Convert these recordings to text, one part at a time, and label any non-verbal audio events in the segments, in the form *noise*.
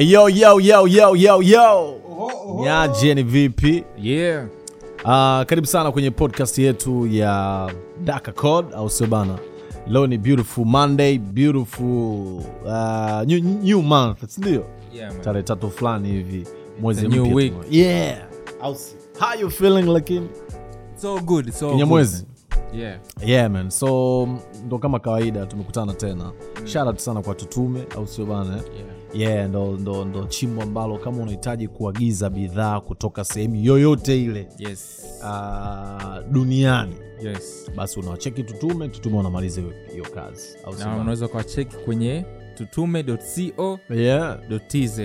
Yo, yo, yo, yo, yo, yo. Nyaje ni vipi? yeah Uh, karibu sana kwenye podcast yetu ya Daka Code au sio bana? Leo ni beautiful Monday, beautiful uh, new, new month, sindio? yeah. Tarehe tatu fulani hivi mwezi mpya Yeah. How you feeling lakini? So good so all Kinyamwezi? yeah Yeah man. So ndo kama kawaida tumekutana tena. Shout out sana kwa Tutume au sio bana? eh? yeah yeah, ndo, ndo, ndo chimbo ambalo kama unahitaji kuagiza bidhaa kutoka sehemu yoyote ile yes. uh, duniani yes. basi unawacheki tutume tutume unamaliza hiyo- kazi. Au unaweza ukawacheki kwenye tutume.co.tz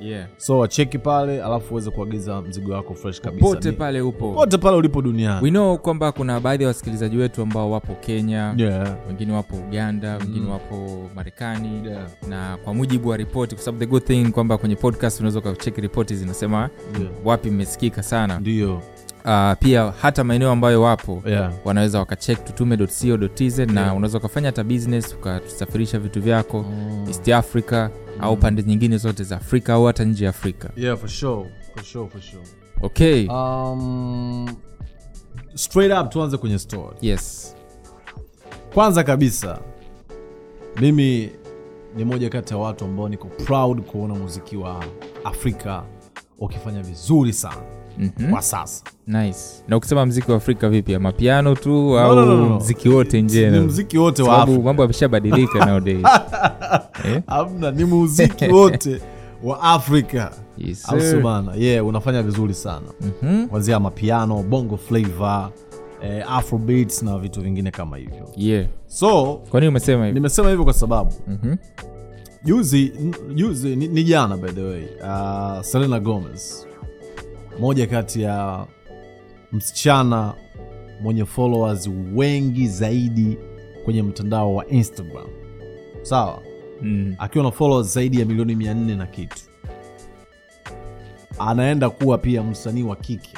yeah, so wacheki pale alafu uweze kuagiza mzigo wako fresh kabisa. Pale upo. pote pale ulipo duniani. We know kwamba kuna baadhi ya wasikilizaji wetu ambao wapo kenya yeah. wengine wapo uganda wengine Mm. wapo marekani. Yeah. na kwa mujibu wa ripoti kwa sababu the good thing kwamba kwenye podcast unaweza ukacheki ripoti zinasema Yeah. wapi mmesikika sana. Ndio uh, pia hata maeneo ambayo wapo yeah. wanaweza wakachek tutume.co.tz na Yeah. unaweza ukafanya hata business ukasafirisha vitu vyako Mm. east africa au pande nyingine zote za afrika au hata nje ya afrika yeah, for sure. For sure, for sure. okay Um, straight up tuanze kwenye story yes kwanza kabisa mimi ni moja kati ya watu ambao niko proud kuona muziki wa afrika ukifanya vizuri sana mm-hmm. kwa sasa. Nice. Na ukisema mziki wa afrika vipi? Amapiano mapiano tu No, au no, no, no. mziki wote ni njeni muziki wote mambo yameshabadilika *laughs* nowadays. Eh? ni muziki wote wa afrika. Yes, yeah unafanya vizuri sana. Mhm. kwanzia mapiano bongo flavor eh, afrobeats na vitu vingine kama hivyo. Yeah. So kwa umesema hivyo? nimesema hivyo kwa sababu Mhm. juzi juzi ni, ni jana by the way uh, selena gomez moja kati ya msichana mwenye followers wengi zaidi kwenye mtandao wa instagram. Sawa? Mm. akiwa na followers zaidi ya milioni 400 na kitu. Anaenda kuwa pia msanii wa kike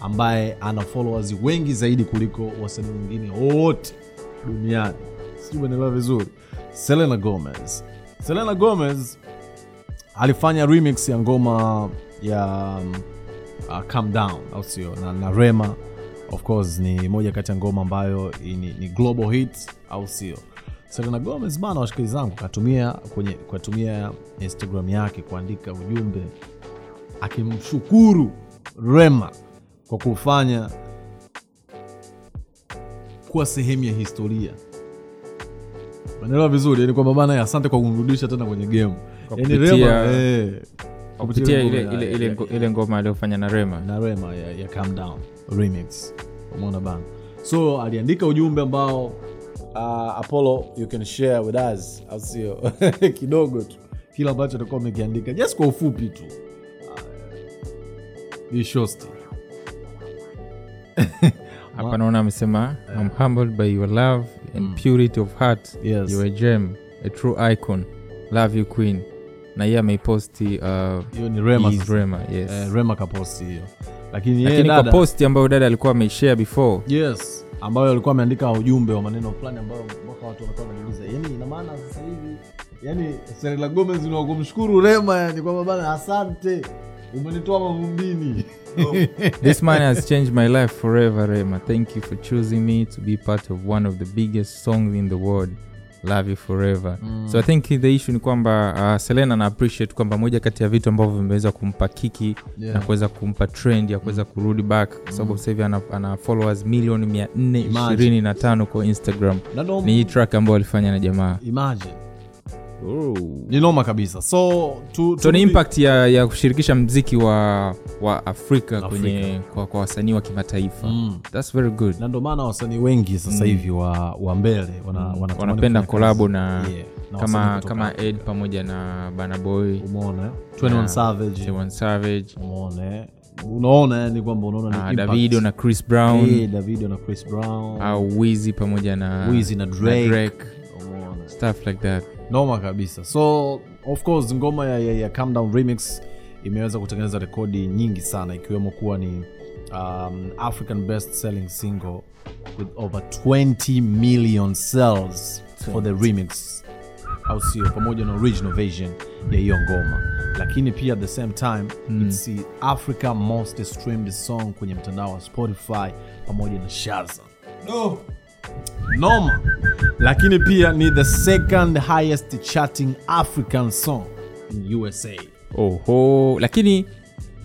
ambaye ana followers wengi zaidi kuliko wasanii wengine wote duniani. Sijui umeelewa vizuri? Selena gomez. Selena gomez alifanya remix ya ngoma ya uh, calm down au sio? Na, na rema of course ni moja kati ya ngoma ambayo ni, ni global hit au sio? Selena gomez bana washikaji zangu katumia kwenye katumia instagram yake kuandika ujumbe akimshukuru rema kwa kufanya kuwa sehemu ya historia. Unaelewa vizuri? Yani kwamba bana asante kwa kumrudisha tena kwenye game. Yani rema eh, kupitia ile, ile, ile, ile ngoma aliyofanya na rema. Na rema ya, ya calm down remix. Umeona bana? So aliandika ujumbe ambao uh, apollo you can share with us au sio? *laughs* Kidogo tu. Kile ambacho atakuwa amekiandika. Just kwa ufupi tu. Uh, *laughs* hapa naona amesema I'm humbled by your love and purity of heart. Yes. you're a gem a true icon. Love you queen na yeye ameiposti uh, hiyo ni rema rema yes. Eh, rema kaposti hiyo. Lakini lakini kwa posti ambayo dada alikuwa ameishare before. Yes ambayo alikuwa ameandika ujumbe wa maneno fulani ambayo mpaka watu wanakuwa wanajiuliza yani ina maana sasa hivi yani Selena Gomez ni wakumshukuru Rema yani kwamba bana asante. Umenitoa mavumbini. *laughs* This man has changed my life forever rema. Thank you for choosing me to be part of one of the biggest songs in the world love you forever. So i think the issue ni kwamba uh, selena na appreciate kwamba moja kati ya vitu ambavyo vimeweza kumpa kiki Yeah. na kuweza kumpa trend ya kuweza kurudi back kwa sababu mm. sahivi ana, ana followers milioni 425 kwa instagram. Ni hii track ambayo alifanya na jamaa. Imagine ni noma kabisa. So tu, so ni impact ya, ya kushirikisha mziki wa wa afrika, Afrika. kwenye kwa, kwa wasanii wa kimataifa. Mm. thats very good. Na ndio maana wasanii wengi sasa hivi wa, wa mbele wana, wanapenda kufanya kolabo na Yeah, na kama kama ed pamoja na banaboy umeona? eh? 21 Savage. savage. Umeona? Eh? unaona yani kwamba unaona davido na chris brown. Hey, davido na chris brown. Au wizi pamoja na wizi na Drake. drake. Stuff like that noma kabisa. So of course ngoma ya, ya, ya Calm Down remix imeweza kutengeneza rekodi nyingi sana ikiwemo kuwa ni um, african best selling single with over 20 million sales for the remix. Au sio? Pamoja na original version ya hiyo ngoma. Lakini pia at the same time mm. it's africa most streamed song kwenye mtandao wa spotify pamoja na shaza. No. Noma lakini pia ni the second highest charting african song in usa oho. Lakini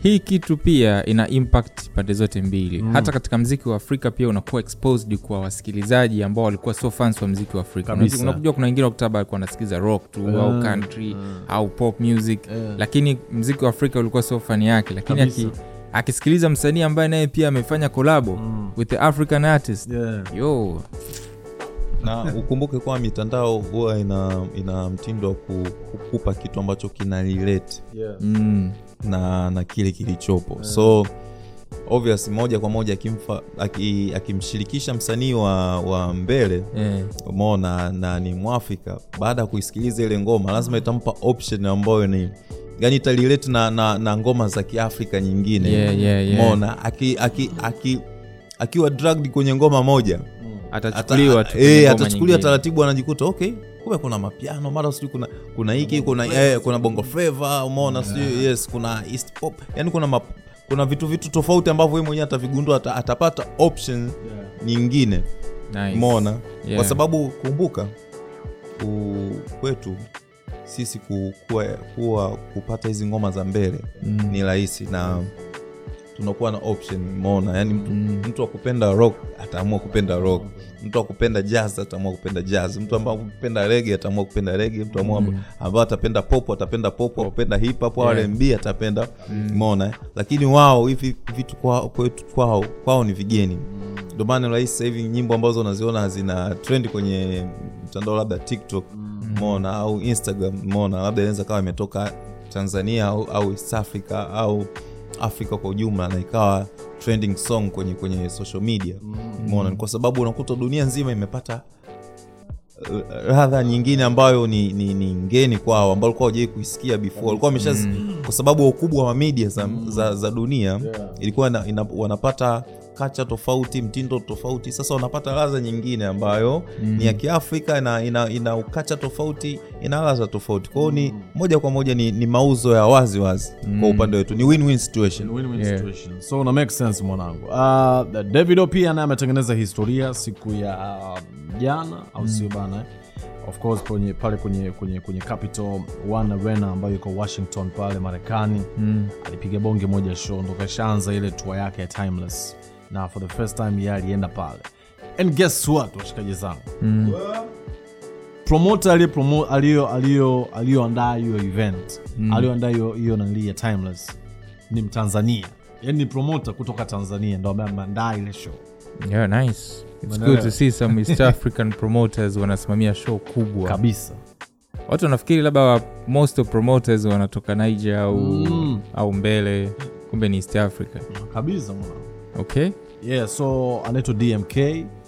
hii kitu pia ina impact pande zote mbili. Mm. hata katika mziki wa afrika pia unakuwa exposed kwa wasikilizaji ambao walikuwa so fans wa mziki wa afrika. Unakujua kuna wengine waktaba alikuwa anasikiliza rock tu au country au pop music. Lakini mziki wa afrika ulikuwa so fani yake. Lakini akisikiliza msanii ambaye naye pia amefanya kolabo with the african artist yeah. yo na ukumbuke kuwa mitandao huwa ina, ina mtindo wa kukupa kitu ambacho kina relate Yeah. mm. na na kile kilichopo so obvious moja kwa moja akimshirikisha aki- msanii wa, wa mbele yeah. umeona na ni mwafrika baada ya kuisikiliza ile ngoma lazima itampa option ambayo ni yani italilete na, na, na ngoma za kiafrika nyingine? Yeah, yeah, yeah. umeona aki, aki, aki, akiwa dragged kwenye ngoma moja. Atachukuliwa Ata- e, atachukuliwa taratibu anajikuta okay kumbe kuna mapiano mara sijui kuna kuna hiki kuna eh, kuna bongo flava umeona sijui yes kuna east pop. Yani kuna map, kuna vitu vitu tofauti ambavyo yeye mwenyewe atavigundua ata, atapata option nyingine. Nice. umeona? Yeah. kwa sababu kumbuka ku, kwetu sisi ku, kuwa, kupata hizi ngoma za mbele Mm. ni rahisi na tunakuwa na option mona yani mtu, mtu akupenda rock ataamua kupenda rock mtu akupenda jazz ataamua kupenda jazz mtu ambaye akupenda rege ataamua kupenda rege mtu ambao ambaye atapenda pop atapenda pop akupenda hip hop Yeah. R&B atapenda mm. mona lakini wao hivi vitu kwao kwao kwao ni vigeni. Ndio maana rahisi hivi nyimbo ambazo unaziona zina trend kwenye mtandao labda tiktok umeona au instagram mona labda inaweza kawa imetoka tanzania au, au east africa au afrika kwa ujumla na ikawa trending song kwenye kwenye social media. Umeona mona kwa sababu unakuta dunia nzima imepata radha nyingine ambayo ni, ni, ni ngeni kwao ambao walikuwa hawajai kuisikia before. Walikuwa wamesha kwa sababu wa ukubwa wa media za, za, za dunia ilikuwa ina, ina, wanapata kacha tofauti mtindo tofauti. Sasa wanapata ladha nyingine ambayo ni ya kiafrika ina, ina, ina ukacha tofauti ina ladha tofauti. Kwao ni moja kwa moja ni, ni mauzo ya wazi wazi kwa upande wetu. Ni win-win situation. Win-win Yeah. situation. so una make sense mwanangu. Uh, davido pia naye ametengeneza historia siku ya uh, jana au sio bana? Of course kwenye, pale kwenye, kwenye, kwenye capital one arena ambayo iko washington pale marekani. Mm. alipiga bonge moja show ndo kashaanza ile tour yake ya timeless na for the first time ye alienda pale and guess what washikaji zangu Mm. promoter aliye promo- aliyo aliyo aliyoandaa hiyo event aliyoandaa hiyo nanili ya timeless ni mtanzania yani ni promota kutoka tanzania ndo ambaye ameandaa ile show Yeah, nice. It's Umeelewa? good to see some East African promoters wanasimamia show kubwa. kabisa Watu wanafikiri labda most of promoters wanatoka Niger au, Mm. au mbele, kumbe ni East Africa. kabisa mwana Okay. Yeah so anaitwa dmk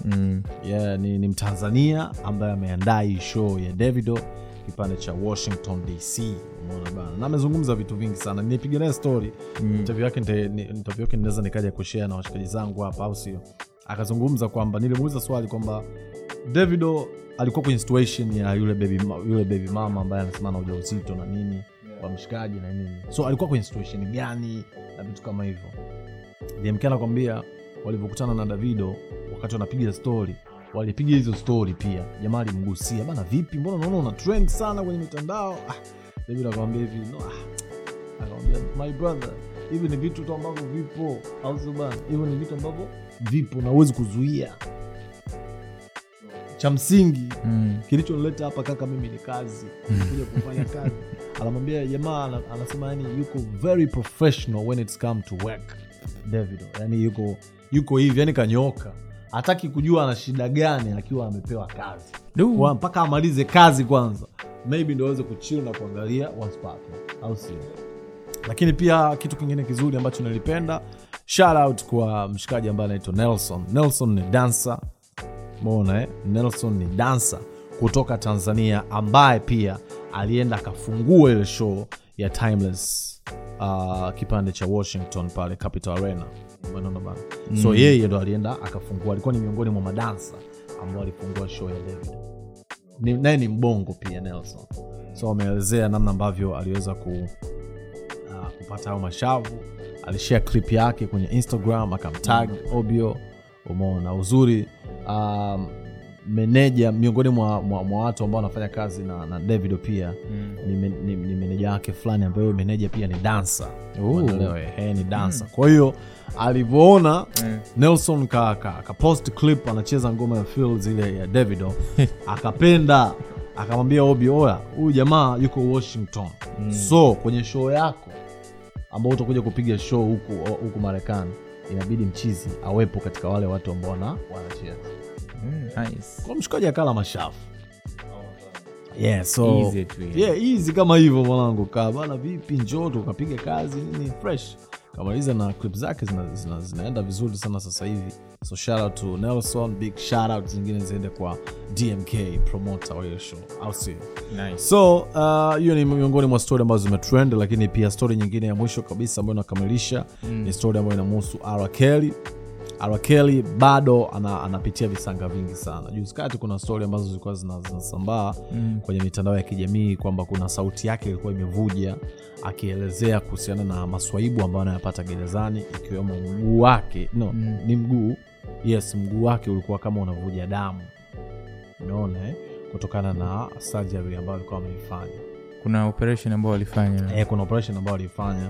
Mm. yeah, ni, ni mtanzania ambaye ameandaa hii show ya davido kipande cha washington dc umeona bana? Na amezungumza vitu vingi sana. Nipiga naye story. Mm. interview yake interview yake ninaweza nikaja kushare na washikaji zangu hapa au sio? Akazungumza kwamba nilimuuliza swali kwamba davido alikuwa kwenye situation ya yule baby, yule baby mama ambaye anasema na ujauzito na nini kwa mshikaji na nini. So alikuwa kwenye situation gani na vitu kama hivyo? Dmk anakwambia walivyokutana na davido wakati wanapiga stori, walipiga hizo stori pia. Jamaa alimgusia bana vipi? Mbona unaona una trend sana kwenye mitandao? Ah, davido akamwambia hivi no, ah. akamwambia my brother hivi ni vitu tu ambavyo vipo au sio bana? Hivyo ni vitu ambavyo vipo na huwezi kuzuia. Cha msingi Mm. kilichonileta hapa kaka mimi ni kazi. Kuja kufanya kazi. *laughs* Anamwambia jamaa anasema yani yuko very professional when it's come to work. Davido yani yuko yuko hivi yani kanyoka. Hataki kujua ana shida gani akiwa amepewa kazi. Kwa- mpaka amalize kazi kwanza. Maybe ndo aweze kuchill na kuangalia what's au sio? Lakini pia kitu kingine kizuri ambacho nilipenda shout out kwa mshikaji ambaye anaitwa nelson. Nelson ni dansa mona eh? nelson ni dansa kutoka tanzania ambaye pia alienda akafungua ile show ya timeless uh, kipande cha washington pale capital arena Umeona bana so yeye ndo alienda akafungua alikuwa ni miongoni mwa madansa ambao alifungua show ya david. Ni, naye ni mbongo pia nelson. So ameelezea namna ambavyo aliweza ku, uh, kupata hayo mashavu. Alishea clip yake kwenye instagram akamtag obio. Umeona? Uzuri um, meneja miongoni mwa, mwa, mwa watu ambao wanafanya kazi na, na davido pia Mm. ni, men- ni, ni meneja wake fulani ambayo meneja pia ni dansa. Ni dansa. Kwa hiyo alivyoona Mm. nelson ka, ka, ka post clip anacheza ngoma ya Fields ile ya davido *laughs* akapenda akamwambia obi oya huyu jamaa yuko washington Mm. so kwenye show yako ambao utakuja kupiga show huku huku marekani inabidi mchizi awepo katika wale watu ambao wana- wanacheza Mm, nice. kwa mshikaji akala mashafu yeah, so Easy yeah. yeah, easy kama hivyo mwanangu kaa bana vipi njoo tukapiga kazi nini fresh kamaliza na clip zake zina, zina, zinaenda vizuri sana sasa hivi. So shout out to nelson big shout out zingine ziende kwa dmk promoter wa hiyo show. Au sio? Nice. so uh, hiyo ni miongoni mwa stori ambazo zimetrend lakini pia stori nyingine ya mwisho kabisa ambayo inakamilisha mm. ni stori ambayo inamhusu ara kelly ara kelly bado ana, anapitia visanga vingi sana. Juzi kati kuna stori ambazo zilikuwa zinasambaa Mm. kwenye mitandao ya kijamii kwamba kuna sauti yake ilikuwa imevuja akielezea kuhusiana na maswaibu ambayo anayapata gerezani ikiwemo mguu wake. No Mm. ni mguu. Yes mguu wake ulikuwa kama unavuja damu. Umeona eh? kutokana na surgery ambayo alikuwa ameifanya. Kuna operation ambayo alifanya. Eh, kuna operation ambayo aliifanya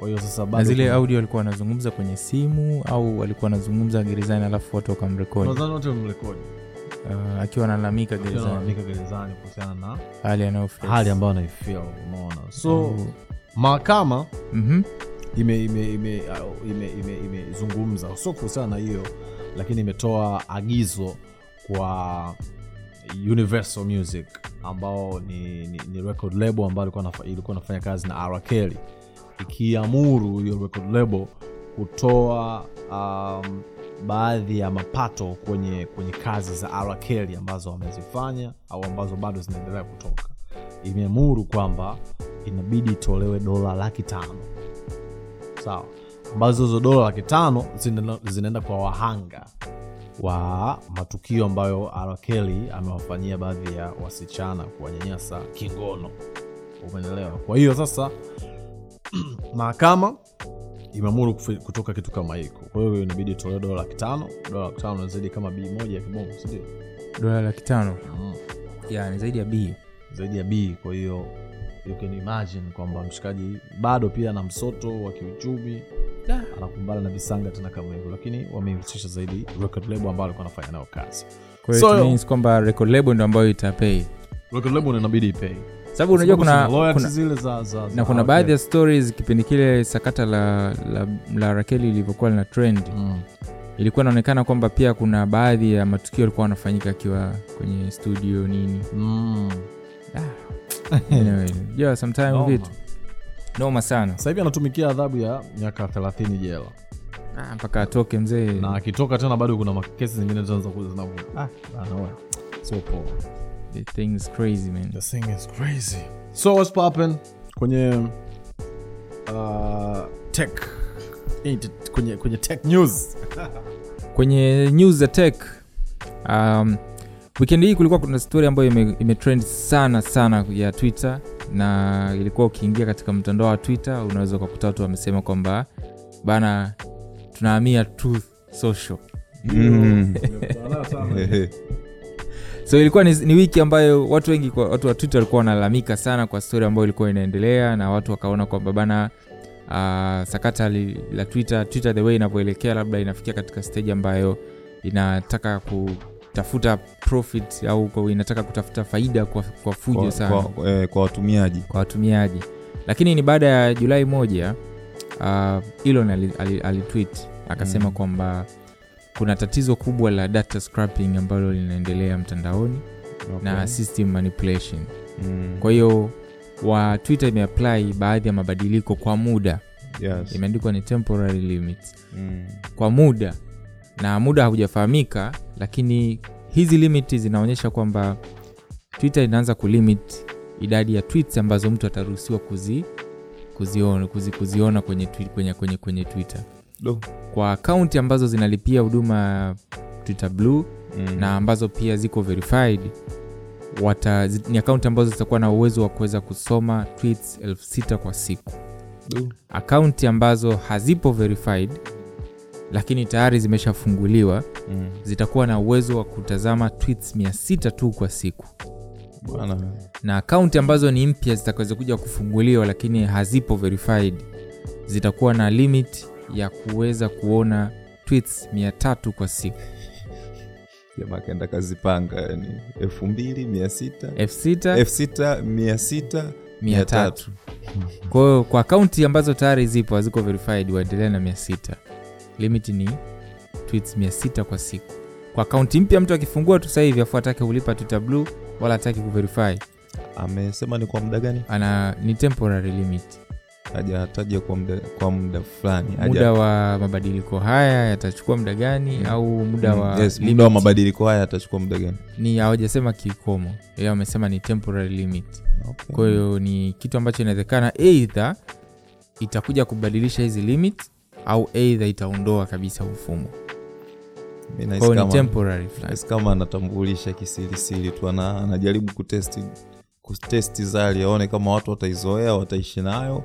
kwa hiyo sasa na zile audio walikuwa wanazungumza kwenye simu au walikuwa wanazungumza gerezani alafu watu wakamrekodi? Nadhani wote wamrekodi. Uh, akiwa analalamika gerezani. gerezani kuhusiana na hali anayoface. hali ambayo anaifia umeona? So mahakama Mhm. imezungumza ime, ime, ime, ime, sio kuhusiana na hiyo lakini imetoa agizo kwa universal music ambao ni, ni, ni record label ambayo ilikuwa nafanya kazi na arakeli Kelly ikiamuru hiyo record label kutoa um, baadhi ya mapato kwenye kwenye kazi za R. Ambazo wamezifanya au ambazo bado zinaendelea kutoka imeamuru kwamba inabidi itolewe dola laki tano sawa ambazo hizo dola laki tano zinaenda kwa wahanga wa matukio ambayo R. Amewafanyia baadhi ya wasichana kuwanyanyasa kingono umeelewa kwa hiyo sasa *clears throat* mahakama imeamuru kutoka kitu kama hiko. Kwa hiyo inabidi itolewe dola laki tano. Dola laki tano zaidi kama bii moja ya kibongo sindio dola laki tano. Ya ni zaidi ya b zaidi ya bii. kwa hiyo you can imagine kwamba mshikaji bado pia na msoto wa kiuchumi. Anakumbana na visanga tena kama hivyo lakini wamehusisha zaidi record label ambayo alikuwa anafanya nayo kazi. Kwa hiyo So- it means kwamba record label ndio ambayo itapay. record label inabidi ipay sababu unajua kuna, kuna, zile za, za, za na kuna okay. baadhi ya stories kipindi kile sakata la, la, la rakeli ilivyokuwa lina trend mm. ilikuwa inaonekana kwamba pia kuna baadhi ya matukio alikuwa anafanyika akiwa kwenye studio nini Mm. anyway, *laughs* yeah, sometime Noma. vitu noma sana sahivi anatumikia adhabu ya miaka 30 jela ah, mpaka atoke mzee na akitoka tena bado kuna makesi zingine tena za kuja zinavu ah, no. sio poa the thing is crazy man The thing is crazy. So what's popping kwenye uh, tech eh, kwenye, kwenye tech news kwenye news za tech um, weekend hii kulikuwa kuna story ambayo ime, imetrend sana sana ya twitter na ilikuwa ukiingia katika mtandao wa twitter unaweza ukakuta watu wamesema kwamba bana tunahamia truth social Mm. So ilikuwa ni, ni wiki ambayo watu wengi kwa, watu wa twitter walikuwa wanalalamika sana kwa story ambayo ilikuwa inaendelea na watu wakaona kwamba bana uh, sakata li, la twitter twitter the way inavyoelekea labda inafikia katika stage ambayo inataka kutafuta profit au inataka kutafuta faida kwa, kwa fujo kwa, sana. kwa, eh, kwa watumiaji. Kwa watumiaji. Lakini ni baada ya julai moja uh, elon alitwit ali, ali alitweet, akasema Mm. kwamba kuna tatizo kubwa la data scrapping ambalo linaendelea mtandaoni na system manipulation Mm. kwa hiyo wa twitter imeapply baadhi ya mabadiliko kwa muda Yes. imeandikwa ni temporary limit Mm. kwa muda na muda haujafahamika lakini hizi limit zinaonyesha kwamba twitter inaanza kulimit idadi ya tweets ambazo mtu ataruhusiwa kuzi, kuziona, kuzi, kuziona kwenye, kwenye, kwenye, kwenye twitter Do. kwa akaunti ambazo zinalipia huduma ya twitter blue Mm. na ambazo pia ziko verified wata, zi- ni akaunti ambazo zitakuwa na uwezo wa kuweza kusoma tweets elfu sita kwa siku akaunti ambazo hazipo verified lakini tayari zimeshafunguliwa Mm. zitakuwa na uwezo wa kutazama tweets 600 tu kwa siku bwana na akaunti ambazo ni mpya zitakaweza kuja kufunguliwa lakini hazipo verified zitakuwa na limit ya kuweza kuona tweets 300 kwa siku. Jamaa kaenda kazipanga yani elfu mbili mia sita f6 elfu sita mia sita mia tatu. kwa kwa akaunti ambazo tayari zipo haziko verified waendelee na 600 limit ni tweets 600 kwa siku. Kwa akaunti mpya mtu akifungua tu sasa hivi afu atake kulipa twitter blue wala ataki kuverify amesema ni kwa muda gani? Ana ni temporary limit hajataja kwa muda kwa muda fulani. Muda wa mabadiliko haya yatachukua muda gani au muda Mm, wa yes, muda wa mabadiliko haya yatachukua muda gani? Ni hawajasema kikomo. Wamesema ni temporary limit. Okay. kwa hiyo ni kitu ambacho inawezekana eidha itakuja kubadilisha hizi limit au eidha itaondoa kabisa mfumo. Kama anatambulisha kisirisiri tu anajaribu kutesti kutesti zali aone kama watu wataizoea wataishi nayo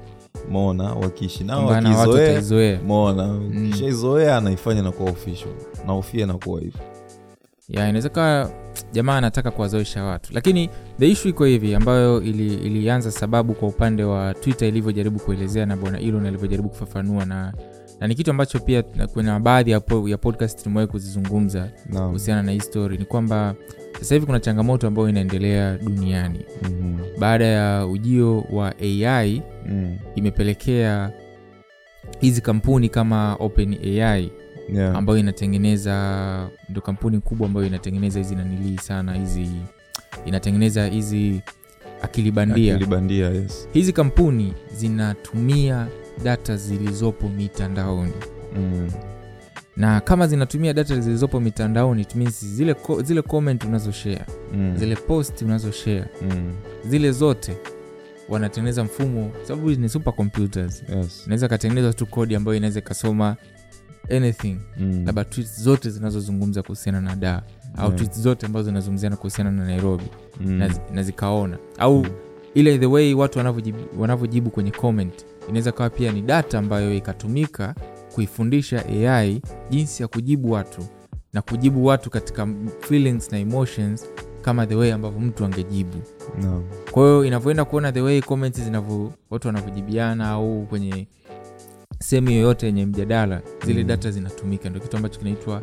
mona wakiishi nao wataizoea. Mona kishaizoea anaifanya na kuwa official. Na ofia na kuwa ya inaweza kawa jamaa anataka kuwazoesha watu. Lakini the issue iko hivi ambayo ili, ilianza sababu kwa upande wa twitter ilivyojaribu kuelezea na bwana elon alivyojaribu kufafanua na na ni kitu ambacho pia na- kuna baadhi ya, po, ya podcast tumewahi kuzizungumza kuhusiana na hii story ni kwamba sasa hivi kuna changamoto ambayo inaendelea duniani Mhm. baada ya ujio wa ai Mm. imepelekea hizi kampuni kama open ai Yeah. ambayo inatengeneza ndo kampuni kubwa ambayo inatengeneza hizi nanilii sana hizi inatengeneza hizi akili bandia Akili bandia yes. hizi kampuni zinatumia data zilizopo mitandaoni mm. na kama zinatumia data zilizopo mitandaoni it means zile, ko, zile comment unazoshare Mm. zile post unazoshare Mm. zile zote wanatengeneza mfumo sababu ni super computers Yes. inaweza katengeneza tu kodi ambayo inaweza ikasoma anything Mm. labda tweets zote zinazozungumza kuhusiana na daa au Yeah. tweets zote ambazo zinazungumziana kuhusiana na nairobi Mm. na, na zikaona au ile the way watu wanavyojibu, wanavyojibu kwenye comment inaweza kawa pia ni data ambayo ikatumika kuifundisha ai jinsi ya kujibu watu na kujibu watu katika feelings na emotions kama the way ambavyo mtu angejibu no. kwa hiyo inavyoenda kuona the way comments zinavyo watu wanavyojibiana au kwenye sehemu yoyote yenye mjadala zile Mm. data zinatumika ndio kitu ambacho kinaitwa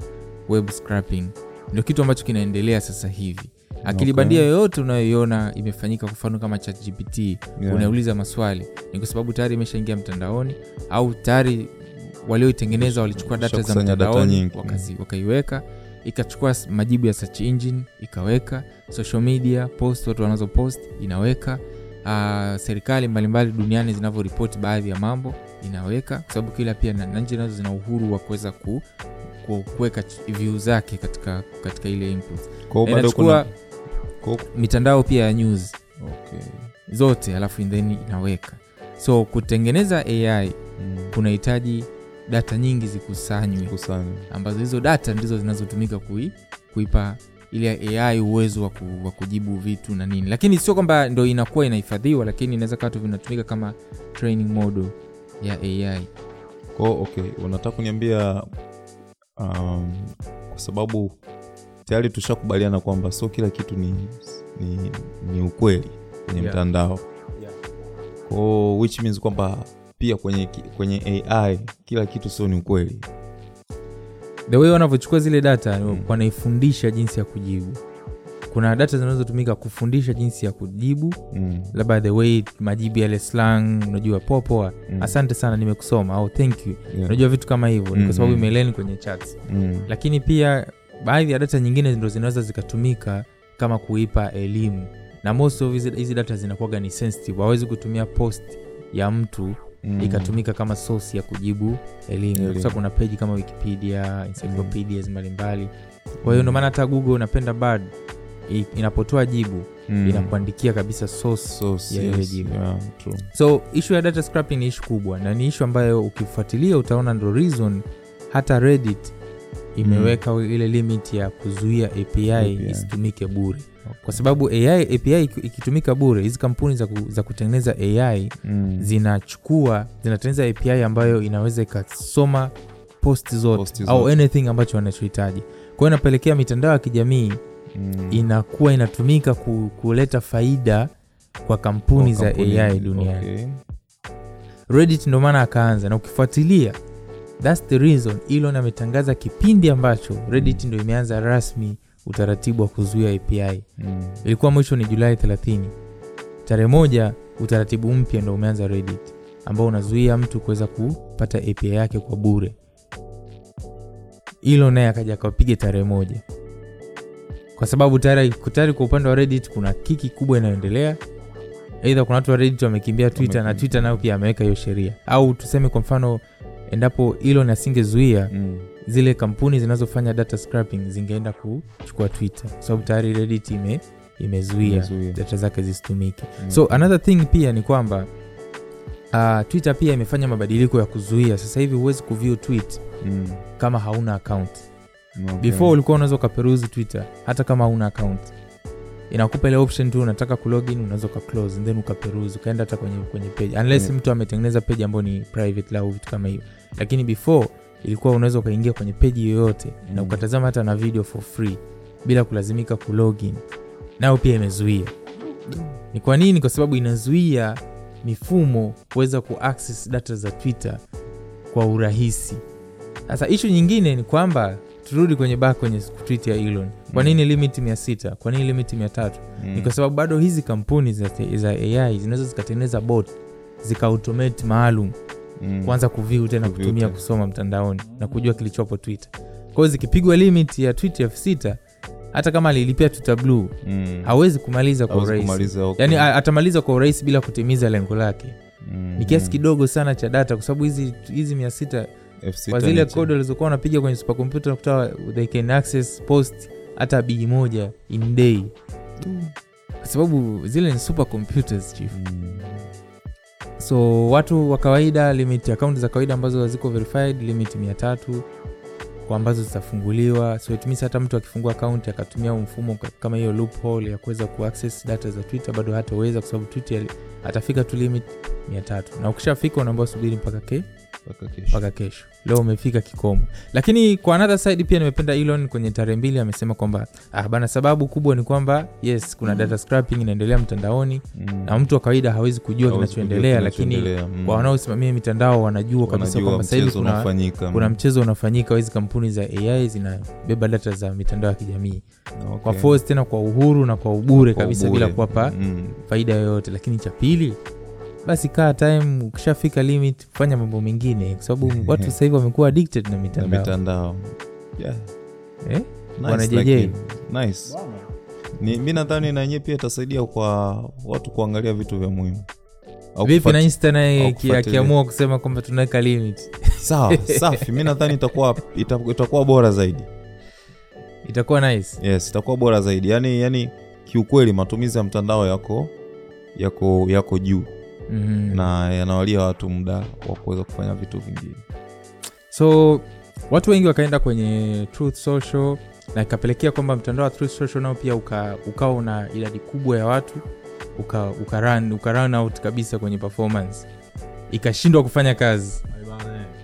web scrapping ndio kitu ambacho kinaendelea sasa hivi akili Okay. bandia yoyote unayoiona imefanyika kwa mfano kama chatgpt Yeah. unauliza maswali. Ni kwa sababu tayari imeshaingia mtandaoni au tayari walioitengeneza walichukua data za mtandaoni wakaiweka ikachukua majibu ya search engine ikaweka social media post watu wanazo post inaweka. Uh, serikali mbalimbali duniani zinavyoripoti baadhi ya mambo inaweka. Kwa sababu kila pia na nchi nazo zina uhuru wa kuweza ku, ku, kuweka view zake katika katika ile input. Inachukua kuna- mitandao pia ya news. Okay. zote alafu then inaweka. So kutengeneza ai Mm. kunahitaji data nyingi zikusanywe. Ambazo hizo data ndizo zinazotumika kui, kuipa ile ai uwezo wa, ku, wa kujibu vitu na nini. Lakini sio kwamba ndo inakuwa inahifadhiwa lakini inaweza kaa tu vinatumika kama training model ya ai kwao okay unataka kuniambia um, kwa sababu tayari tushakubaliana kwamba sio kila kitu ni, ni, ni ukweli kwenye Yeah. mtandao kwao which means kwamba pia kwenye, kwenye ai kila kitu sio ni ukweli the way wanavyochukua zile data Mm. wanaifundisha jinsi ya kujibu kuna data zinazotumika kufundisha jinsi ya kujibu mm. labda the way majibu yale slang unajua poa poa Mm. asante sana nimekusoma au thank you Yeah. unajua vitu kama hivyo ni kwa sababu imeleni kwenye chats Mm. lakini pia baadhi ya data nyingine ndo zinaweza zikatumika kama kuipa elimu na most of hizi data zinakuwaga ni sensitive hawezi kutumia post ya mtu Mm. ikatumika kama source ya kujibu elimu kwa sababu kuna peji kama wikipedia encyclopedias mbalimbali kwa hiyo ndio maana hata google unapenda bad inapotoa jibu Mm. inakuandikia kabisa source Source, ya ile yes, jibu. yeah, true. so ishu ya data scrapping ni ishu kubwa na ni ishu ambayo ukifuatilia utaona ndo reason hata reddit imeweka ile limit ya kuzuia api API. isitumike bure kwa sababu ai api ikitumika bure hizi kampuni za, ku, za kutengeneza ai Mm. zinachukua zinatengeneza api ambayo inaweza ikasoma post zote au anything ambacho wanachohitaji kwa hiyo inapelekea mitandao ya kijamii Mm. inakuwa inatumika ku, kuleta faida kwa kampuni za ai duniani okay. reddit ndo maana akaanza na ukifuatilia thats the reason elon ametangaza kipindi ambacho reddit ndo imeanza rasmi utaratibu wa kuzuia api Mm. ilikuwa mwisho ni julai 30 tarehe moja utaratibu mpya ndo umeanza reddit ambao unazuia mtu kuweza kupata api yake kwa bure. Hilo naye akaja akapiga tarehe moja. Kwa sababu tayari kwa upande wa reddit kuna kiki kubwa inayoendelea. Eidha kuna watu wa reddit wamekimbia twitter na twitter nayo pia ameweka hiyo sheria. Au tuseme kwa mfano endapo elon asingezuia Mm. zile kampuni zinazofanya data scrapping zingeenda kuchukua twitter kwa sababu tayari reddit ime, imezuia data zake zisitumike Mm. so another thing pia ni kwamba uh, twitter pia imefanya mabadiliko ya kuzuia sasa hivi huwezi kuview tweet Mm. kama hauna account Okay. before ulikuwa unaweza ukaperuzi twitter hata kama hauna account inakupa ile option tu unataka kulogin unaweza ukaclose and then ukaperuzi ukaenda hata kwenye, kwenye page. Unless Mm. mtu ametengeneza page ambayo ni private au vitu kama hivyo. Lakini before ilikuwa unaweza ukaingia kwenye peji yoyote mm. na ukatazama hata na video for free bila kulazimika kulogin. Nayo pia imezuia. Ni kwa nini? Kwa sababu inazuia mifumo kuweza kuaccess data za twitter kwa urahisi. Sasa ishu nyingine ni kwamba turudi kwenye ba kwenye tweet ya elon kwa Mm. nini limit mia sita kwa nini limit mia tatu Mm. ni kwa sababu bado hizi kampuni za, za ai zinaweza zikatengeneza bot zikaautomate maalum Mm. kuanza kuviu tena Kuview kutumia kusoma mtandaoni na kujua kilichopo twitter kwao zikipigwa limit ya tweet elfu sita hata kama alilipia twitter blue Mm. hawezi kumaliza kwa urahisi okay. yani atamaliza kwa urahisi bila kutimiza lengo lake Mm. ni kiasi Mm. kidogo sana cha data kwa sababu hizi hizi mia sita F6 kwa zile cha- walizokuwa wanapiga kwenye supercomputer nakuta they can access post hata bii moja in day. Kwa sababu zile ni supercomputers chief. Mm. so watu wa kawaida limit akaunti za kawaida ambazo ziko verified limit mia tatu ambazo zitafunguliwa. So it means hata mtu akifungua akaunti akatumia mfumo kama hiyo loophole ya kuweza kuaccess data za twitter bado hataweza kwa sababu twitter atafika tu limit mia tatu. Na ukishafika unaambao subiri mpaka ke Mpaka kesho. leo umefika kikomo lakini kwa another side pia nimependa elon kwenye tarehe mbili amesema kwamba ah, bana sababu kubwa ni kwamba yes kuna data scrapping inaendelea mtandaoni Mm. na mtu wa kawaida hawezi kujua kinachoendelea lakini. Mm. kwa wanaosimamia mitandao wanajua kabisa kwamba sahivi kuna, mchezo unafanyika hizi kampuni za ai zinabeba data za mitandao ya kijamii Okay. kwa force tena kwa uhuru na kwa ubure Kwa kabisa ubure. bila kuwapa Mm. faida yoyote lakini cha pili basi kaa time ukishafika limit fanya mambo mengine. Kwa sababu *laughs* watu sasa hivi wamekuwa addicted na na mitandao. Yeah. eh? Nice. Ni, mi nadhani na pia itasaidia kwa watu kuangalia vitu vya muhimu. Au vipi na insta naye akiamua kusema kwamba tunaweka limit? *laughs* Sawa safi. Mi nadhani itakuwa itakuwa bora zaidi. Itakuwa nice. Yes itakuwa bora zaidi. Yani yani kiukweli matumizi ya mtandao yako yako yako juu mm-hmm. na yanawalia watu muda wa kuweza kufanya vitu vingine. So watu wengi wakaenda kwenye truth social na ikapelekea kwamba mtandao wa truth social nao pia uka, ukawa una idadi kubwa ya watu uka, uka, run, uka run out kabisa kwenye performance. Ikashindwa kufanya kazi.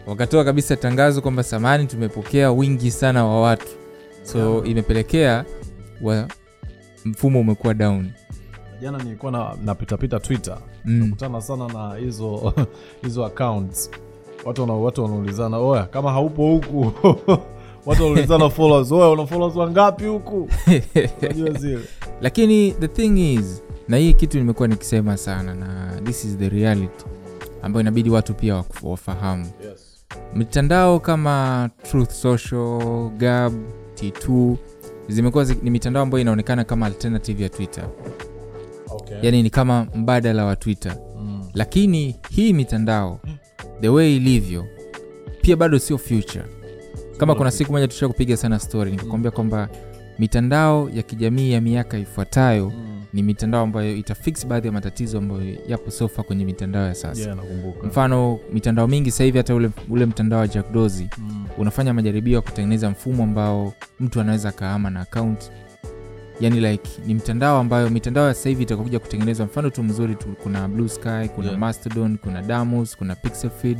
Wakatoa kabisa tangazo kwamba samani tumepokea wingi sana wa watu. So imepelekea wa, mfumo umekuwa down jana nilikuwa na, napitapita twitter. Mm. nakutana sana na hizo *laughs* hizo accounts. Watu watu wanaulizana oya kama haupo huku. *laughs* Watu wanaulizana *laughs* followers oya una followers wangapi huku? Zile. Lakini the thing is na hii kitu nimekuwa nikisema sana na this is the reality ambayo inabidi watu pia wafahamu. Yes. mitandao kama truth social gab t2 zimekuwa zi- ni mitandao ambayo inaonekana kama alternative ya twitter okay. yani ni kama mbadala wa twitter mm. lakini hii mitandao the way ilivyo pia bado sio future kama kuna siku moja tusha kupiga sana story nikakwambia kwamba mitandao ya kijamii ya miaka ifuatayo Mm. ni mitandao ambayo itafix baadhi ya matatizo ambayo yapo sofa kwenye mitandao ya sasa yeah, mfano mitandao mingi sasa hivi hata ule, ule mtandao wa Jack Dorsey mm. unafanya majaribio ya kutengeneza mfumo ambao mtu anaweza akaama na account yani like ni mtandao ambayo mitandao ya sasa hivi itakuja kutengenezwa mfano tu mzuri tu kuna blue sky kuna Yeah. mastodon kuna damos kuna pixelfeed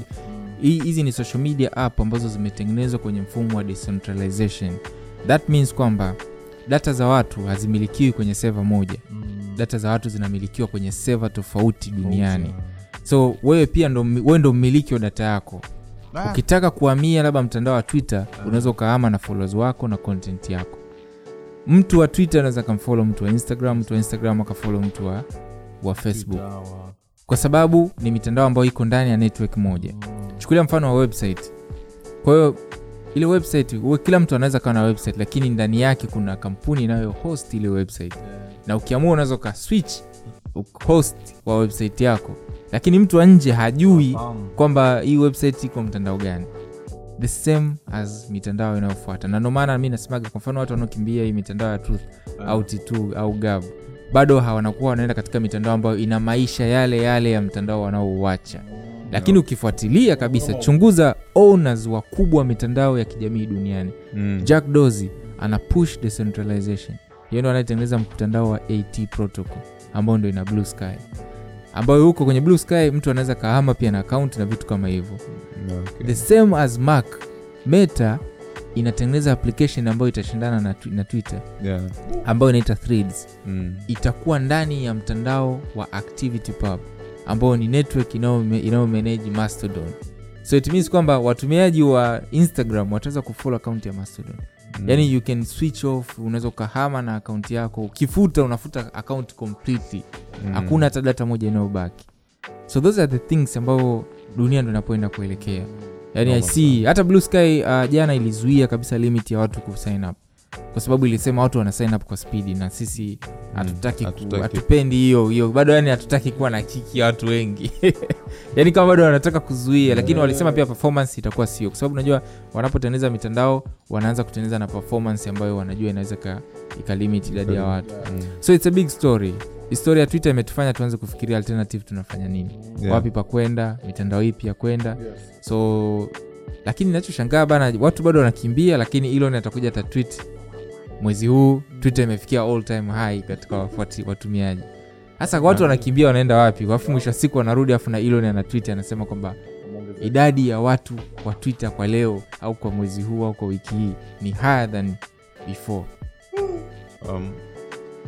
Hii- hizi ni social media app ambazo zimetengenezwa kwenye mfumo wa decentralization. That means kwamba data za watu hazimilikiwi kwenye seva moja. Data za watu zinamilikiwa kwenye seva tofauti duniani. So wewe pia ndo, wewe ndo mmiliki wa data yako. Ukitaka kuhamia labda mtandao wa twitter unaweza ukahama na followers wako na content yako mtu wa twitter anaweza akamfolo mtu wa instagram mtu wa instagram akafolo mtu wa, wa facebook. Kwa sababu ni mitandao ambayo iko ndani ya network moja. Chukulia mfano wa website. Kwa hiyo ile website uwe kila mtu anaweza kawa na website lakini ndani yake kuna kampuni inayohost ile website. Na ukiamua unaweza uka switch host wa website yako. Lakini mtu wa nje hajui kwamba hii website iko mtandao gani the same as mitandao inayofuata. Na ndomaana mi nasemaga kwa mfano watu wanaokimbia hii mitandao ya truth au t2 au gab bado hawanakuwa wanaenda katika mitandao ambayo ina maisha yale yale ya mtandao wanaouacha. Lakini ukifuatilia kabisa chunguza owners wakubwa wa mitandao ya kijamii duniani. Mm. jack dozi ana push decentralization. Hiyo ndo anayetengeneza mtandao wa at protocol ambao ndo ina blue sky. Ambayo huko kwenye blue sky mtu anaweza kahama pia na akaunti na vitu kama hivyo Okay. the same as mark meta inatengeneza application ambayo itashindana na, na twitter Yeah. ambayo inaita threads Mm. itakuwa ndani ya mtandao wa activity pub ambayo ni network inayo- inayomanage mastodon so it means kwamba watumiaji wa instagram wataweza kufollow akaunti ya mastodon Mm. yani you can switch off unaweza ukahama na akaunti yako ukifuta unafuta akaunti completely Mm. hakuna hata data moja inayobaki so those are the things ambayo dunia ndo inapoenda kuelekea. Yani i see hata blue sky uh, jana ilizuia kabisa limit ya watu kusign up. Kwa sababu ilisema watu wana sign up kwa spidi na sisi hatutaki mm, hatutaki. hatupendi hiyo hiyo. Bado yani hatutaki kuwa na kiki ya watu wengi. *laughs* Yani kama bado wanataka kuzuia lakini walisema pia performance itakuwa sio. Kwa sababu unajua wanapotengeneza mitandao wanaanza kutengeneza na performance ambayo wanajua inaweza ka- ikalimit idadi ya watu. Yeah. so it's a big story historia ya twitter imetufanya tuanze kufikiria alternative tunafanya nini? Yeah. wapi pakwenda mitandao ipi ya kwenda? So lakini nachoshangaa bana watu bado wanakimbia lakini elon atakuja atatwit mwezi huu. Twitter imefikia all time high katika wafuati watumiaji. Hasa watu wanakimbia wanaenda wapi? Alafu mwisho wa siku wanarudi afu na elon anatwit anasema kwamba idadi ya watu kwa twitter kwa leo au kwa mwezi huu au kwa wiki hii ni higher than before. Um,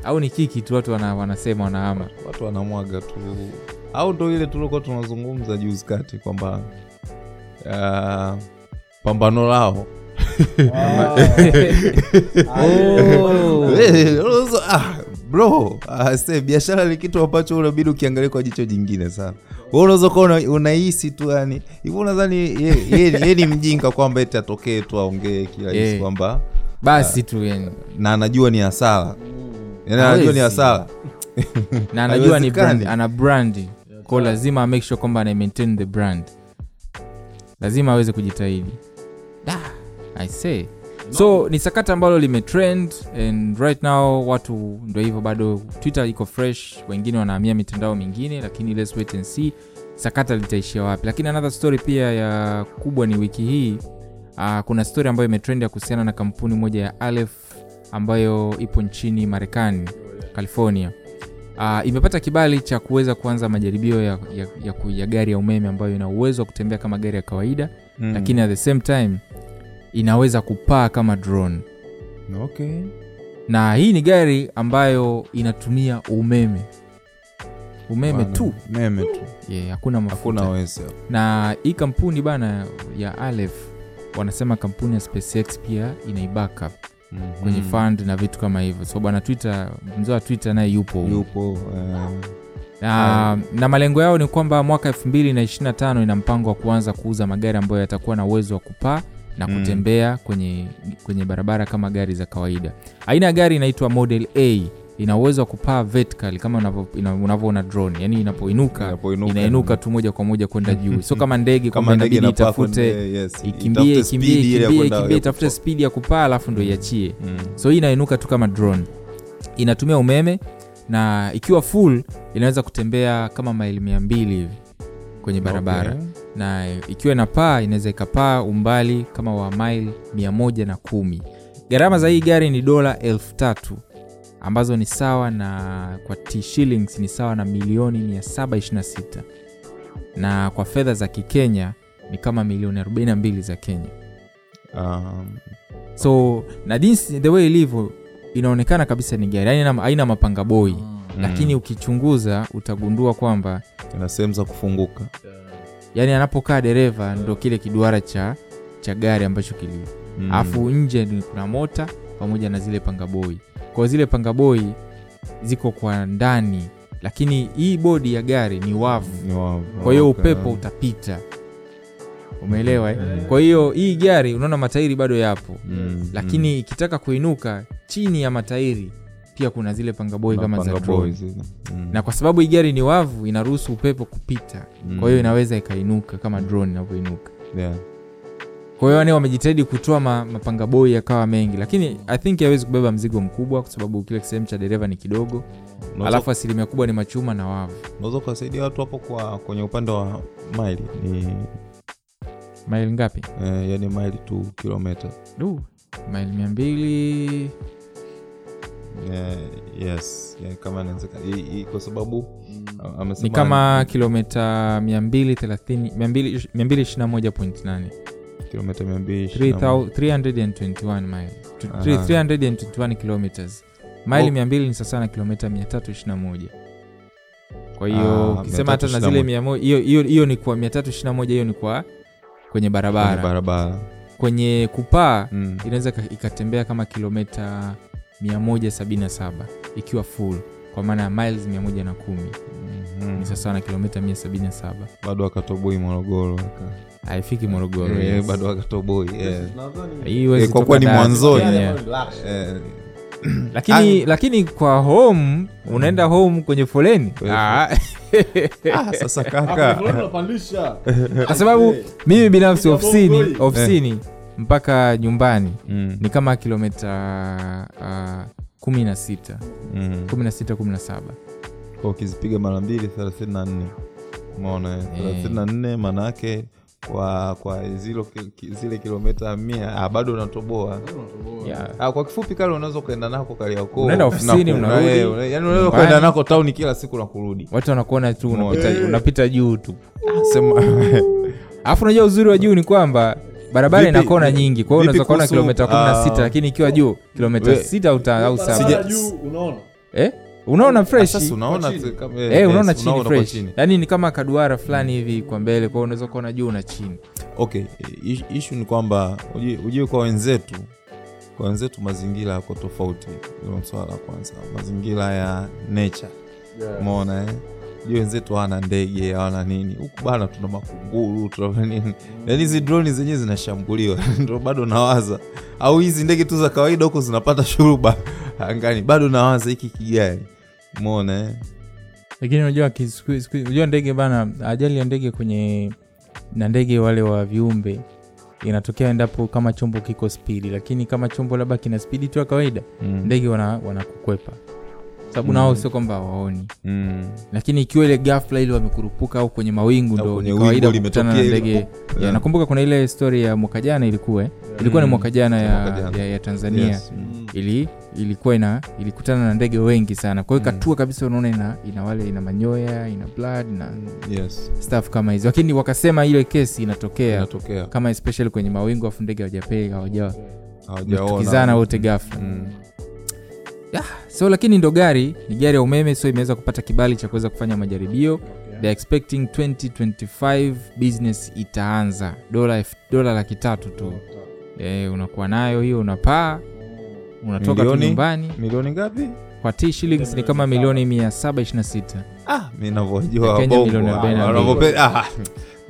au ni kiki tu watu wana, wanasema wanahama. Watu wanamwaga tu. Au ndo ile tulikuwa tunazungumza juzi kati kwamba uh, pambano lao. Oh. *laughs* Eh, ah, bro ah, se, biashara ni kitu ambacho unabidi ukiangalia kwa jicho jingine sana. Wewe unaweza kuwa unahisi tu yani hivo unadhani ye- ni mjinga kwamba eti atokee tu aongee kila Eh. kwamba basi tu yani. na anajua ni hasara yani anajua ni hasara *laughs* na anajua ni brand, ana brandi ko lazima amake sure kwamba ana maintain the brand. Lazima aweze kujitahidi. Da, I say. So ni sakata ambalo limetrend and right now watu ndo hivyo bado twitter iko fresh wengine wanahamia mitandao mingine lakini let's wait and see. Sakata litaishia wapi? Lakini another story pia ya kubwa ni wiki hii. Uh, kuna story ambayo imetrend ya kuhusiana na kampuni moja ya Aleph ambayo ipo nchini marekani california. Uh, imepata kibali cha kuweza kuanza majaribio ya, ya, ya, ya gari ya umeme ambayo ina uwezo wa kutembea kama gari ya kawaida Mm. lakini at the same time inaweza kupaa kama drone. Okay. na hii ni gari ambayo inatumia umeme. Umeme Bana, tu. umeme tu. Yeah, hakuna mafuta. Hakuna na hii kampuni bana ya alef wanasema kampuni ya SpaceX pia inaibackup kwenye fund na vitu kama hivyo. So bwana twitter mzee wa twitter naye yupo yupo uh, na, na malengo yao ni kwamba mwaka 225 ina mpango wa kuanza kuuza magari ambayo yatakuwa na uwezo wa kupaa na Mm. kutembea kwenye, kwenye barabara kama gari za kawaida. Aina ya gari inaitwa model a ina uwezo wa kupaa vertical kama unavyo- unavyoona drone. Yani inapoinuka inapoinuka. inainuka tu moja kwa moja kwenda juu. Sio kama ndege kama kwamba ndege inabidi itafute yes, ikimbie ikimbie ikimbie itafute spidi ya kupaa alafu ndo iachie. Mm. so hii inainuka tu kama drone. Inatumia umeme na ikiwa full inaweza kutembea kama maili mia mbili hivi kwenye barabara. Okay. na ikiwa inapaa inaweza ikapaa umbali kama wa maili mia moja na kumi. Gharama za hii gari ni dola elfu tatu ambazo ni sawa na kwa T shillings ni sawa na milioni 726 na kwa fedha za kikenya ni kama milioni 42 za kenya. Um, so na jinsi the way ilivyo inaonekana kabisa ni gari. Yani haina- mapanga boi lakini ukichunguza utagundua kwamba ina sehemu za kufunguka. yani anapokaa dereva ndo kile kiduara cha cha gari ambacho kilio Mm. alafu nje ni kuna mota pamoja na zile pangaboi kwa zile pangaboi ziko kwa ndani lakini hii bodi ya gari ni wavu Ni wavu. kwa hiyo Okay. upepo utapita umeelewa eh? kwa hiyo hii gari unaona matairi bado yapo Mm, lakini ikitaka kuinuka chini ya matairi pia kuna zile pangaboi kama kama za zile. Mm. na kwa sababu hii gari ni wavu inaruhusu upepo kupita Mm. kwa hiyo inaweza ikainuka kama drone inavyoinuka Yeah. Kwa hiyo yani wamejitahidi kutoa ma, mapanga boi yakawa mengi. Lakini i think hawezi kubeba mzigo mkubwa kwa sababu kile sehemu cha dereva ni kidogo. Unaweza- alafu asilimia kubwa ni machuma na wavu. Unaweza ukawasaidia watu hapo kwa kwenye upande wa maili ni maili ngapi? Eh, yani maili tu kilometa du maili mia mbili. Yeah, yes yeah, kama inawezekana. Kwa sababu amesema ni kama kilomita 230 221.8 kilometa mia mbili 321 mile. Tu- Aha. 321 kilometers. Maili Oh. 200 ni sasana kilomita 321 kwa Ah, hiyo ukisema hata na zile hiyo ni kwa 321 hiyo ni kwa kwenye barabara. Barabara. Kwenye kupaa Mm. inaweza ikatembea kama kilomita 177 ikiwa full kwa maana ya miles 110 Mhm. ni sawasawa na kilomita 177 bado akatoboi morogoro. Haifiki morogoro yeah, yes. bado akatoboi yeah. Eh, kwa kuwa ni mwanzoni. yeah. Eh, lakini *clears throat* lakini kwa home unaenda home kwenye foleni. Ah, *laughs* ah, sasa kaka. *laughs* Kwa sababu mimi binafsi ofisini ofisini mpaka nyumbani Mm, ni kama kilomita uh, kumi na sita. Mm. kumi na sita kumi na saba. Ukizipiga mara mbili thelathini na nne. Umeona eh? Eh. thelathini na nne maanaake kwa kwa zilo, zile kilomita mia ah, bado unatoboa. Yeah. ah, kwa kifupi kale unaweza ukaenda nako Kariakoo. Unaenda ofisini, unarudi, eh, yaani unaweza ukaenda nako tauni kila siku na kurudi. Watu wanakuona tu unapita, unapita juu tu. Ah, *laughs* alafu unajua uzuri wa juu ni kwamba barabara ina kona nyingi kwa hiyo unaweza kuona kilomita kumi na sita ah, lakini ikiwa juu kilomita we- sita au unaona. Eh? unaona fresh? Sasa unaona chini. kama- Eh, unaona chini fresh. chini. yaani ni kama kaduara fulani hivi kwa mbele kwao unaweza kuona juu na chini. Okay issue ni kwamba ujue ujue kwa wenzetu kwa wenzetu mazingira yako tofauti. Hilo swala la kwanza mazingira ya nature. Umeona eh? Ujue wenzetu hawana ndege hawana nini. Huku bana tuna makunguru tuna nini. Yaani hizi droni zenyewe zinashambuliwa. *laughs* Ndo bado nawaza. Au hizi ndege tu za kawaida huko zinapata shuruba angani. Bado nawaza hiki kigani mona eh? lakini unajua unajua ndege bana ajali ya ndege kwenye na ndege wale wa viumbe inatokea endapo kama chombo kiko spidi lakini kama chombo labda kina spidi tu ya kawaida mm. ndege wana- wanakukwepa sababu Mm. nao sio kwamba waoni mm. lakini ikiwa ile gafla ile wamekurupuka au kwenye mawingu ndo ni kawaida kukutana na ndege yeah. nakumbuka kuna ile story ya mwaka jana ilikuwa yeah. ilikuwa ni Mm. mwaka jana ya, ya, ya tanzania Yes. Mm. ili ilikuwa ina ilikutana na ndege wengi sana kwa hiyo Mm. katua kabisa unaona ina, ina wale ina manyoya ina blood na yes staff kama hizo lakini wakasema ile kesi inatokea inatokea kama especially kwenye mawingu afu ndege hawajapea hawaja hawajaona tukizana wote ghafla Mm. So lakini ndo gari ni gari ya umeme so imeweza kupata kibali cha kuweza kufanya majaribio. They're expecting 2025 business itaanza. Dola dola laki tatu tu. Eh, unakuwa nayo hiyo unapaa unatoka tu nyumbani. Milioni ngapi? Kwa t shillings ni kama milioni 726 ah, Bongo, ah, ah,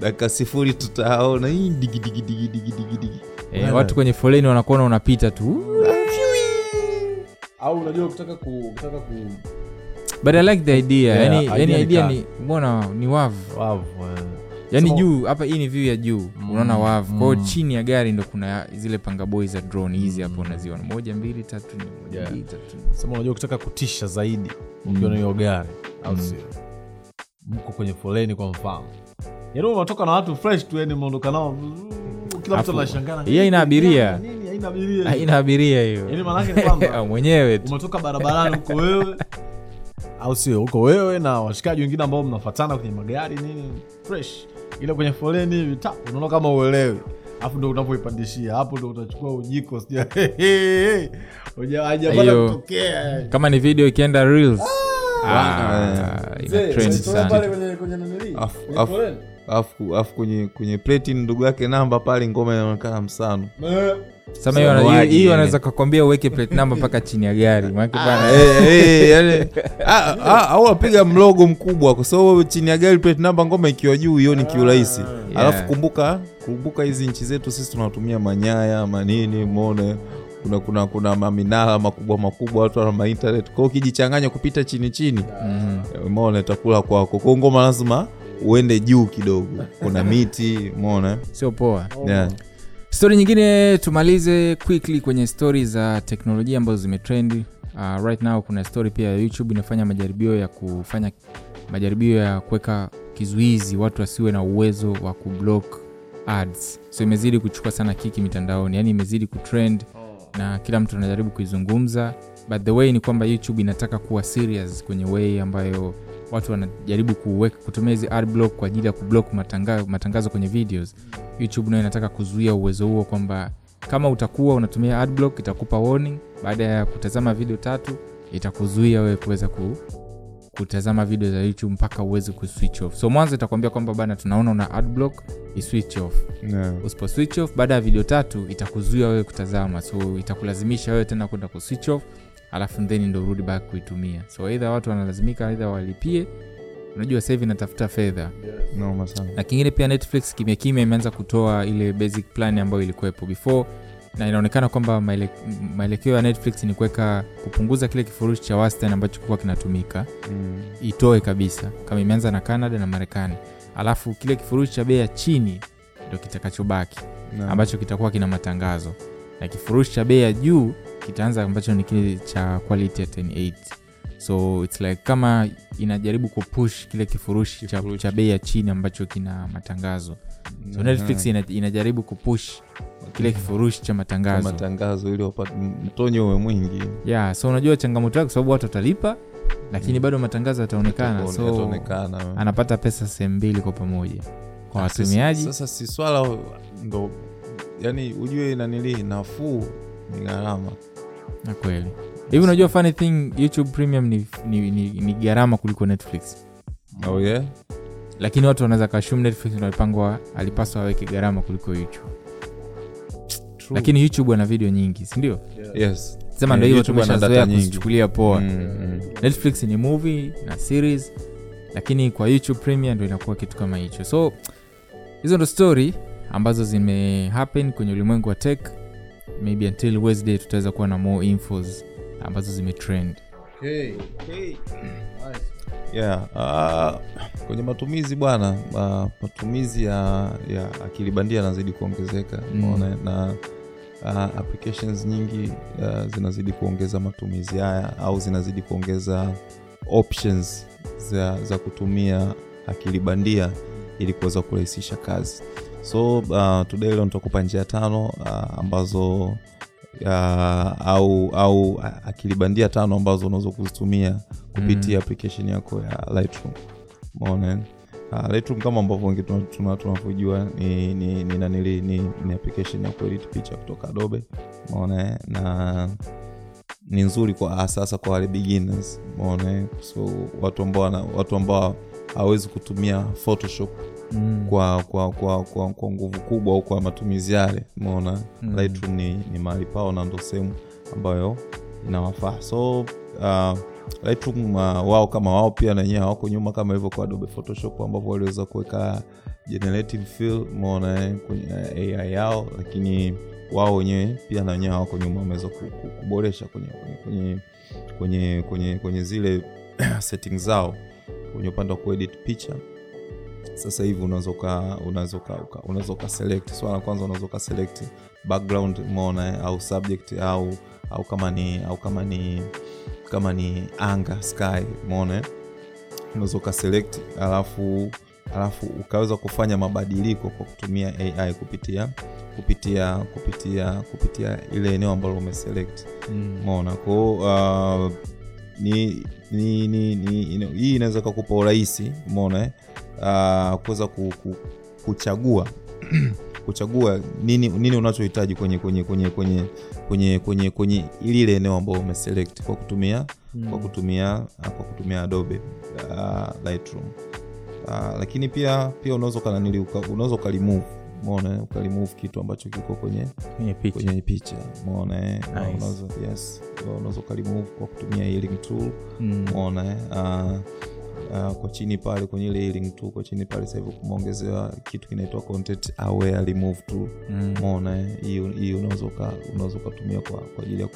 dakika sifuri tutaona. Hii digi digi digi digi digi. Digi e, Bwana. watu kwenye foleni wanakuona unapita tu au unajua ukitaka ku, ukitaka ku. But i like the idea. Yeah, yani, idea yani ni idea ni mbona ni wavu? Wavu eh. yani So- juu hapa hii ni view ya juu. Mm, unaona wavu. Kwao mm. chini ya gari ndo kuna zile pangaboi za drone hizi hapo Mm. unaziona. Moja mbili tatu Yeah. mbili tatu sema unajua ukitaka kutisha zaidi ukiona hiyo gari au Mm. sio? Mko kwenye foleni kwa mfano. Yaani unatoka na watu fresh tu yani mmeondoka nao. Kila mtu Afu, anashangana. Hii haina abiria. Nini, haina haina abiria haina abiria Yaani hiyo maanake ni kwamba *laughs* mwenyewe tu. umetoka barabarani huko wewe au sio? Huko wewe na washikaji wengine ambao mnafatana kwenye magari nini fresh ile kwenye foleni hivi ta unaona kama uelewi. Alafu ndo unapoipandishia hapo ndo utachukua ujiko sija *laughs* kutokea. Kama ni video ikienda reels. Ah, Ah, ina trend sana alafu alafu kwenye kwenye pleti ndugu yake namba pale ngoma inaonekana msano. Sama hiyo- anaweza kakwambia uweke plate namba mpaka chini ya gari. *laughs* Bana, Eh, eh, yani, ah, ah, au apiga mlogo mkubwa kwa sababu chini ya gari plate namba ngoma ikiwa juu hiyo ni kiurahisi alafu kumbuka kumbuka hizi nchi zetu sisi tunatumia manyaya manini mone. Kuna kuna kuna maminara makubwa makubwa watu wana mainternet kwao ukijichanganya kupita chini chini mhm. sio poa. Yeah. stori nyingine tumalize quickly kwenye stori za teknolojia ambazo zimetrendi uh, right now kuna stori pia ya youtube inafanya majaribio ya kufanya majaribio ya kuweka kizuizi watu wasiwe na uwezo wa kublock ads. So imezidi kuchukua sana kiki mitandaoni yani imezidi kutrend na kila mtu anajaribu kuizungumza. But the way ni kwamba youtube inataka kuwa serious kwenye way ambayo watu wanajaribu kuweka kutumia hizi ad block kwa ajili ya kublock matangazo, matangazo kwenye videos youtube nayo inataka kuzuia uwezo huo kwamba kama utakuwa unatumia adblock itakupa warning. Baada ya kutazama video tatu itakuzuia wewe kuweza ku, kutazama video za youtube mpaka uweze kuswitch off. So mwanzo itakwambia kwamba bana tunaona una adblock iswitch off. Yeah. usipo switch off baada ya video tatu itakuzuia wewe kutazama. So itakulazimisha wewe tena kwenda kuswitch off alafu then ndo urudi back kuitumia. So aidha watu wanalazimika aidha walipie. Unajua sahivi natafuta fedha. Yes. sana. na kingine pia netflix kimya kimya imeanza kutoa ile basic plan ambayo ilikuwepo before. Na inaonekana kwamba maelekeo ya netflix ni kuweka kupunguza kile kifurushi cha wastani ambacho kilikuwa kinatumika. Mm. itoe kabisa. Kama imeanza na canada na marekani. Alafu kile kifurushi cha bei ya chini ndo kitakachobaki. Na- ambacho kitakuwa kina matangazo. Na kifurushi cha bei ya juu kitaanza ambacho ni kile cha quality ya 108 so its like kama inajaribu kupush kile kifurushi cha, cha bei ya chini ambacho kina matangazo. So netflix ina, inajaribu kupush kile kifurushi cha matangazo. Matangazo ili mtonyo uwe mwingi. Yeah so unajua changamoto yake kwa sababu watu watalipa lakini bado matangazo yataonekana. So anapata pesa sehemu mbili kwa pamoja. Kwa Sasa- watumiaji. sasa si swala ndo yani ujue nanilii nafuu ni gharama na kweli. Hivi unajua funny thing youtube premium ni, ni, ni, ni gharama kuliko netflix. Oh, yeah? lakini watu wanaweza kashum netflix alipangwa alipaswa aweke gharama kuliko youtube. True. lakini youtube ana video nyingi sindio yes. sema ndo hivyo tumeshazoea kuzichukulia poa. Mm, mm. netflix ni movie na series lakini kwa youtube premium ndo inakuwa kitu kama hicho. So hizo ndo story ambazo zime happen kwenye ulimwengu wa tech maybe until wednesday tutaweza kuwa na more infos ambazo zimetrend *clears throat* yeah. uh, kwenye matumizi bwana uh, matumizi ya, ya akili bandia yanazidi kuongezeka Mm. na uh, applications nyingi uh, zinazidi kuongeza matumizi haya au zinazidi kuongeza options za, za kutumia akili bandia ili kuweza kurahisisha kazi so uh, today leo nitakupa njia tano uh, ambazo uh, au au akili bandia tano ambazo unaweza kuzitumia kupitia Mm. application yako ya lightroom. Umeona? Uh, lightroom kama ambavyo wengi tuna- tuna- tunavyojua ni ni ni, nanili, ni ni application ya kuedit picha kutoka adobe. Umeona? Na ni nzuri kwa sasa kwa wale beginners. Umeona? So watu ambao watu ambao hawezi kutumia photoshop mm. kwa kwa kwa kwa, kwa nguvu kubwa au kwa matumizi yale. Umeona? Mm. lightroom ni, ni mahali pao na ndo sehemu ambayo inawafaa. So uh, lightroom uh, wao kama wao pia na wenyewe hawako nyuma kama hivyo kwa adobe photoshop ambapo waliweza kuweka generative fill umeona eh, kwenye eh, ai yao. Lakini wao wenyewe pia na wenyewe hawako nyuma wameweza ku- ku- kuboresha kwenye kwenye kwenye kwenye, kwenye, kwenye zile *clears throat* settings zao kwenye upande wa kuedit picha sasa hivi unaweza unaweza uka- uka- unaweza ukaselect swala la kwanza unaweza ukaselect background umeona eh, au subject au au kama ni au kama ni kama ni anga sky umeona eh? unaweza ukaselect alafu alafu ukaweza kufanya mabadiliko kwa kutumia ai kupitia kupitia kupitia kupitia ile eneo ambalo umeselect. Mona kwao uh, ni, ni, ni, ni, hii inaweza kakupa urahisi mona eh? uh, kuweza ku, ku, kuchagua *clears throat* kuchagua nini nini unachohitaji kwenye kwenye kwenye kwenye kwenye kwenye kwenye lile eneo ambao umeselect kwa kutumia kwa kutumia kwa kutumia adobe uh, lightroom uh, lakini pia pia unaweza ukananili uka- unaweza ukalimove mona ukalimove kitu ambacho kiko kwenye kwenye picha kwenye picha mona eh? Nice. unaweza yes unaweza ukalimove kwa kutumia healing tool Mm. mona eh? uh, Uh, kwa chini pale kwenye ile healing tool kwa chini pale sahivi hivi kumeongezewa kitu kinaitwa content aware remove tool Mm. mona hii hiyo hiyo unaweza ukatumia kwa kwa ajili ya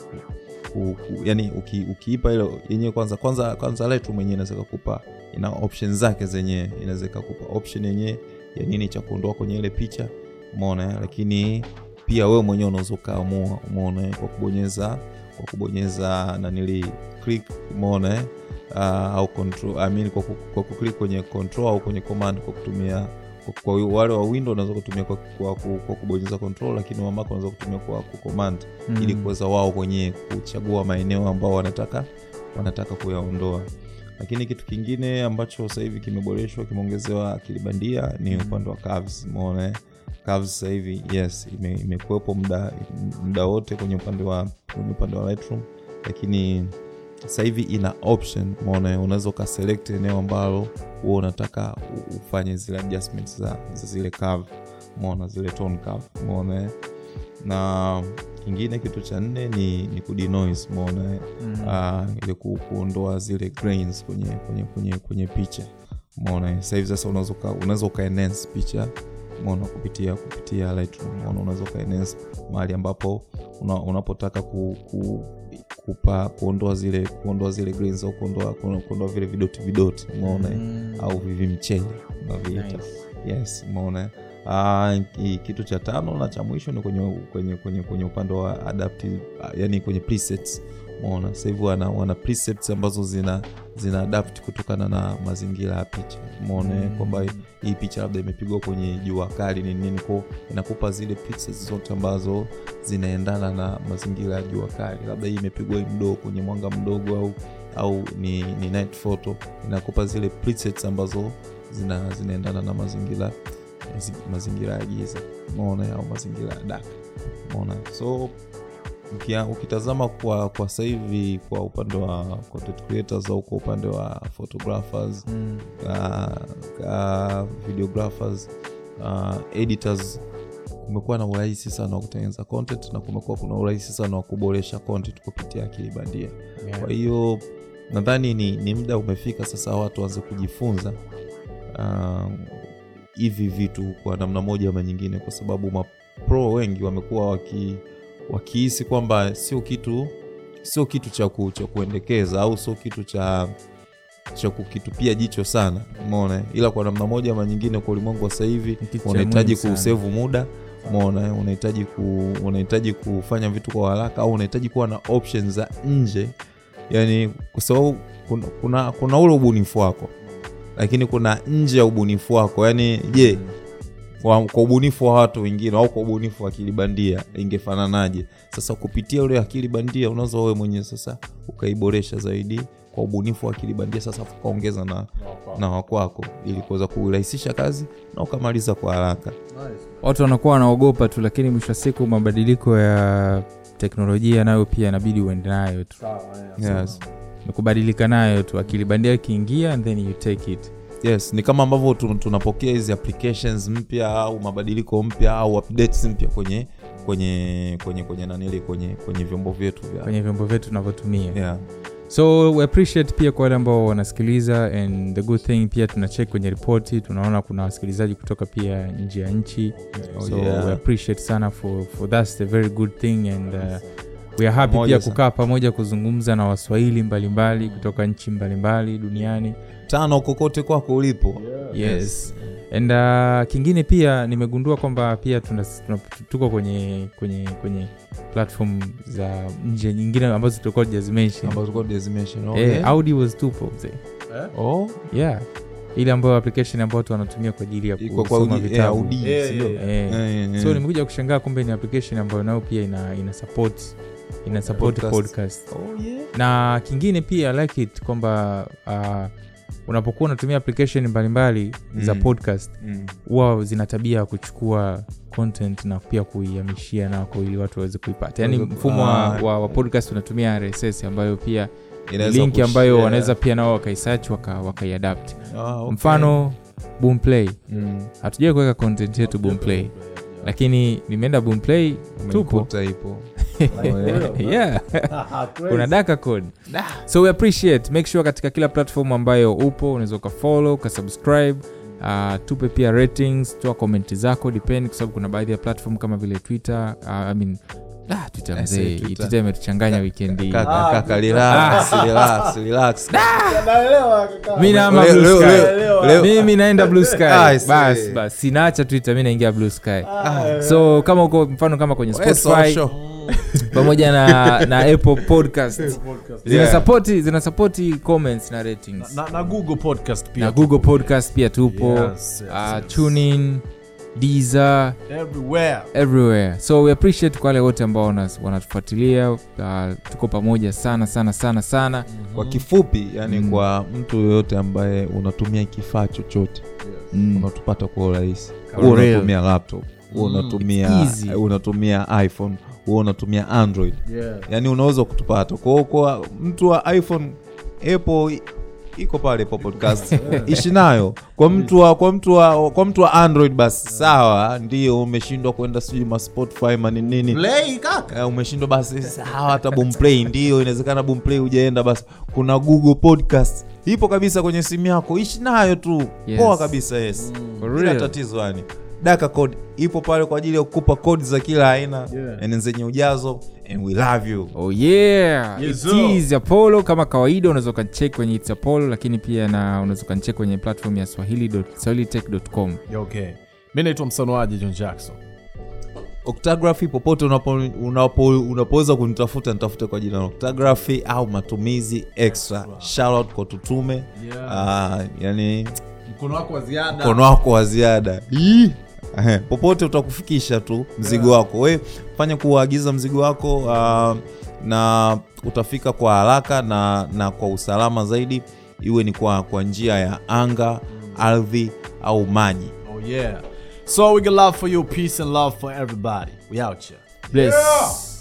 yani uki, ukiipa ile yenyewe kwanza kwanza kwanza letu mwenyewe inaweza kukupa ina option zake zenyewe inaweza kukupa option yenyewe ya nini cha kuondoa kwenye ile picha umeona eh? lakini pia wewe mwenyewe unaweza ukaamua umeona eh? kwa kubonyeza kwa kubonyeza nanili click umeona uh, au control I mean, kwa, kwa kuklik kwenye control au kwenye command kwa kutumia kwa, kwa wale wa window unaweza kutumia kwa, kwa, kwa, kwa kubonyeza control lakini wa Mac unaweza kutumia kwa kucommand Mm. ili kuweza wao kwenye kuchagua maeneo ambao wanataka wanataka kuyaondoa lakini kitu kingine ambacho sasa hivi kimeboreshwa kimeongezewa akili bandia ni upande wa curves umeona? Curves sasa hivi yes ime- muda muda wote kwenye upande wa kwenye upande wa Lightroom. Lakini sasa hivi ina option umeona? Unaweza ukaselect eneo ambalo huwa unataka ufanye zile adjustments za, za zile curve umeona? Zile tone curve umeona? Na kingine kitu cha nne ni, ni kudinoise mona mm. uh, ile kuondoa zile grains kwenye kwenye kwenye kwenye picha mona sahivi sasa hivi sasa unaweza uka- unaweza uka enhance picha mona kupitia kupitia Lightroom umeona unaweza uka mahali ambapo una, unapotaka ku, ku, kupa kuondoa zile kuondoa zile grains au kuondoa kuondoa vile vidoti vidoti umeona eh? Mm. au vivimchele unaviita Nice. yes umeona uh, kitu cha tano na cha mwisho ni kwenye kwenye kwenye kwenye upande wa adaptive uh, yani kwenye presets. Umeona? Sasa hivi wana, wana presets ambazo zina zina adapt kutokana na mazingira ya picha. Umeona? Mm. kwamba hii picha labda imepigwa kwenye jua kali ni nini ko inakupa zile presets zote ambazo zinaendana na mazingira ya jua kali. Labda hii imepigwa mdogo kwenye mwanga mdogo au au ni, ni night photo. Inakupa zile presets ambazo zina, zinaendana na mazingira zi- mazingira ya giza umeona au mazingira ya dak umeona so ukia, ukitazama kwa kwa sahivi kwa upande wa content creators au kwa upande wa photographers Mm. uh, uh, videographers uh, editors kumekuwa na urahisi sana wa kutengeneza content na kumekuwa kuna urahisi sana wa kuboresha content kupitia akili bandia Yeah. kwa hiyo nadhani ni, ni muda umefika sasa watu waanze kujifunza uh, hivi vitu kwa namna moja ama nyingine kwa sababu mapro wengi wamekuwa waki wakihisi kwamba sio kitu sio kitu cha ku, cha kuendekeza au sio kitu cha cha kukitupia jicho sana umeona? Ila kwa namna moja ama nyingine kwa ulimwengu wa sasa hivi unahitaji kusevu muda umeona? Unahitaji ku, unahitaji kufanya vitu kwa haraka au unahitaji kuwa na options za nje. Yani kwa sababu kuna, kuna, kuna ule ubunifu wako lakini kuna nje ya ubunifu wako yani je kwa, kwa ubunifu wa watu wengine au kwa ubunifu wa akili bandia ingefananaje? Sasa kupitia ule akili bandia unaweza wewe mwenyewe sasa ukaiboresha zaidi kwa ubunifu wa akili bandia sasa ukaongeza na, na wakwako ili kuweza kurahisisha kazi na ukamaliza kwa haraka. Watu wanakuwa wanaogopa tu lakini mwisho wa siku mabadiliko ya teknolojia nayo pia inabidi uende nayo tu. Yes. Kubadilika nayo tu akili bandia ikiingia and then you take it yes ni kama ambavyo tunapokea hizi applications mpya au mabadiliko mpya au updates mpya kwenye kwenye kwenye kwenye nanili kwenye kwenye vyombo vyetu vya kwenye vyombo vyetu tunavyotumia yeah. so we appreciate pia kwa wale ambao wanasikiliza and the good thing pia tunacheck kwenye ripoti tunaona kuna wasikilizaji kutoka pia nje ya nchi Oh, so yeah. we appreciate sana for, for that's the very good thing and uh, we are happy Pamoja pia kukaa pamoja kuzungumza na waswahili mbalimbali kutoka nchi mbalimbali duniani. Tano kokote kwako ulipo. Yes. And uh, kingine pia nimegundua kwamba pia tuna, tuna, tuko kwenye kwenye kwenye platform za nje nyingine ambazo tulikuwa. Eh, Okay. audi was tupo mzee Oh, yeah. Ile ambayo application ambayo watu wanatumia kwa ajili ya kusoma eh, vitabu. Eh, eh, Eh. Eh, eh, so eh. nimekuja kushangaa kumbe ni application ambayo nayo pia ina, ina support ina support Podcast. podcast. Oh, yeah. na kingine pia like it kwamba uh, unapokuwa unatumia application mbalimbali za Mm. podcast Mm. huwa zina tabia ya kuchukua content na pia kuihamishia nako ili watu waweze kuipata yaani mfumo wa, ah. wa, wa podcast unatumia rss ambayo pia linki ambayo wanaweza pia nao wakaisearch waka, Ah, okay. mfano boomplay Mm. hatujawai kuweka content yetu boomplay lakini nimeenda boomplay tupo yeah. *laughs* Kuna daka code. So we appreciate. Make sure katika kila platform ambayo upo unaweza ukafollow ukasubscribe. Uh, tupe pia ratings toa komenti zako depend kwa sababu kuna baadhi ya platform kama vile twitter uh, I mean, ah, twitter mzee Twitter. imetuchanganya weekend hii. Kaka, relax, relax, relax. mimi naenda blue sky. Bas bas sinaacha twitter mi naingia blue sky. So kama uko mfano kama kwenye spotify. *laughs* pamoja na, na apple podcast zina Yeah. comments na ratings. Na, na google podcast pia na google podcast pia tupo. Yes, yes, uh, yes. tunin deezer. Everywhere. Everywhere. So we appreciate kwa wale wote ambao wanatufuatilia. Uh, tuko pamoja sana sana sana sana. Kwa kifupi yani Mm. kwa mtu yoyote ambaye unatumia kifaa chochote mm. unatupata kwa urahisi. Huo unatumia laptop Mm, unatumia it's unatumia iphone huo unatumia android. Yeah. yani unaweza kutupata. Kwao kwa mtu wa iphone apple iko pale po podcast. *laughs* Ishi nayo. Kwa mtu wa kwa mtu wa kwa mtu wa android basi sawa ndio umeshindwa kwenda sijui ma spotify maninini play kaka. Eh, umeshindwa basi sawa hata boomplay ndio inawezekana boomplay hujaenda basi. Kuna google podcast. Ipo kabisa kwenye simu yako. Ishi nayo tu. Yes. poa kabisa yes. Mm, bila tatizo yani daka code ipo pale kwa ajili ya kukupa kodi za kila aina Yeah. zenye ujazo and we love you. Oh yeah. Yes, It is apollo. Kama kawaida unaweza ukanchek kwenye its apollo lakini pia na unaweza ukanchek kwenye platform ya swahili swahilitech.com okay. Mi naitwa msanuaji john jackson. Octography popote unapo, unapo, unapoweza kunitafuta nitafute kwa jina la octography au matumizi extra. Shout kwa tutume. Yeah. uh, yani mkono wako wa ziada. Mkono wako wa ziada. Popote utakufikisha tu mzigo wako. We fanya kuagiza mzigo wako uh, na utafika kwa haraka na, na kwa usalama zaidi. Iwe ni kwa, kwa njia ya anga ardhi au maji. Oh yeah. So we love for you peace and love for everybody. We out here. Bless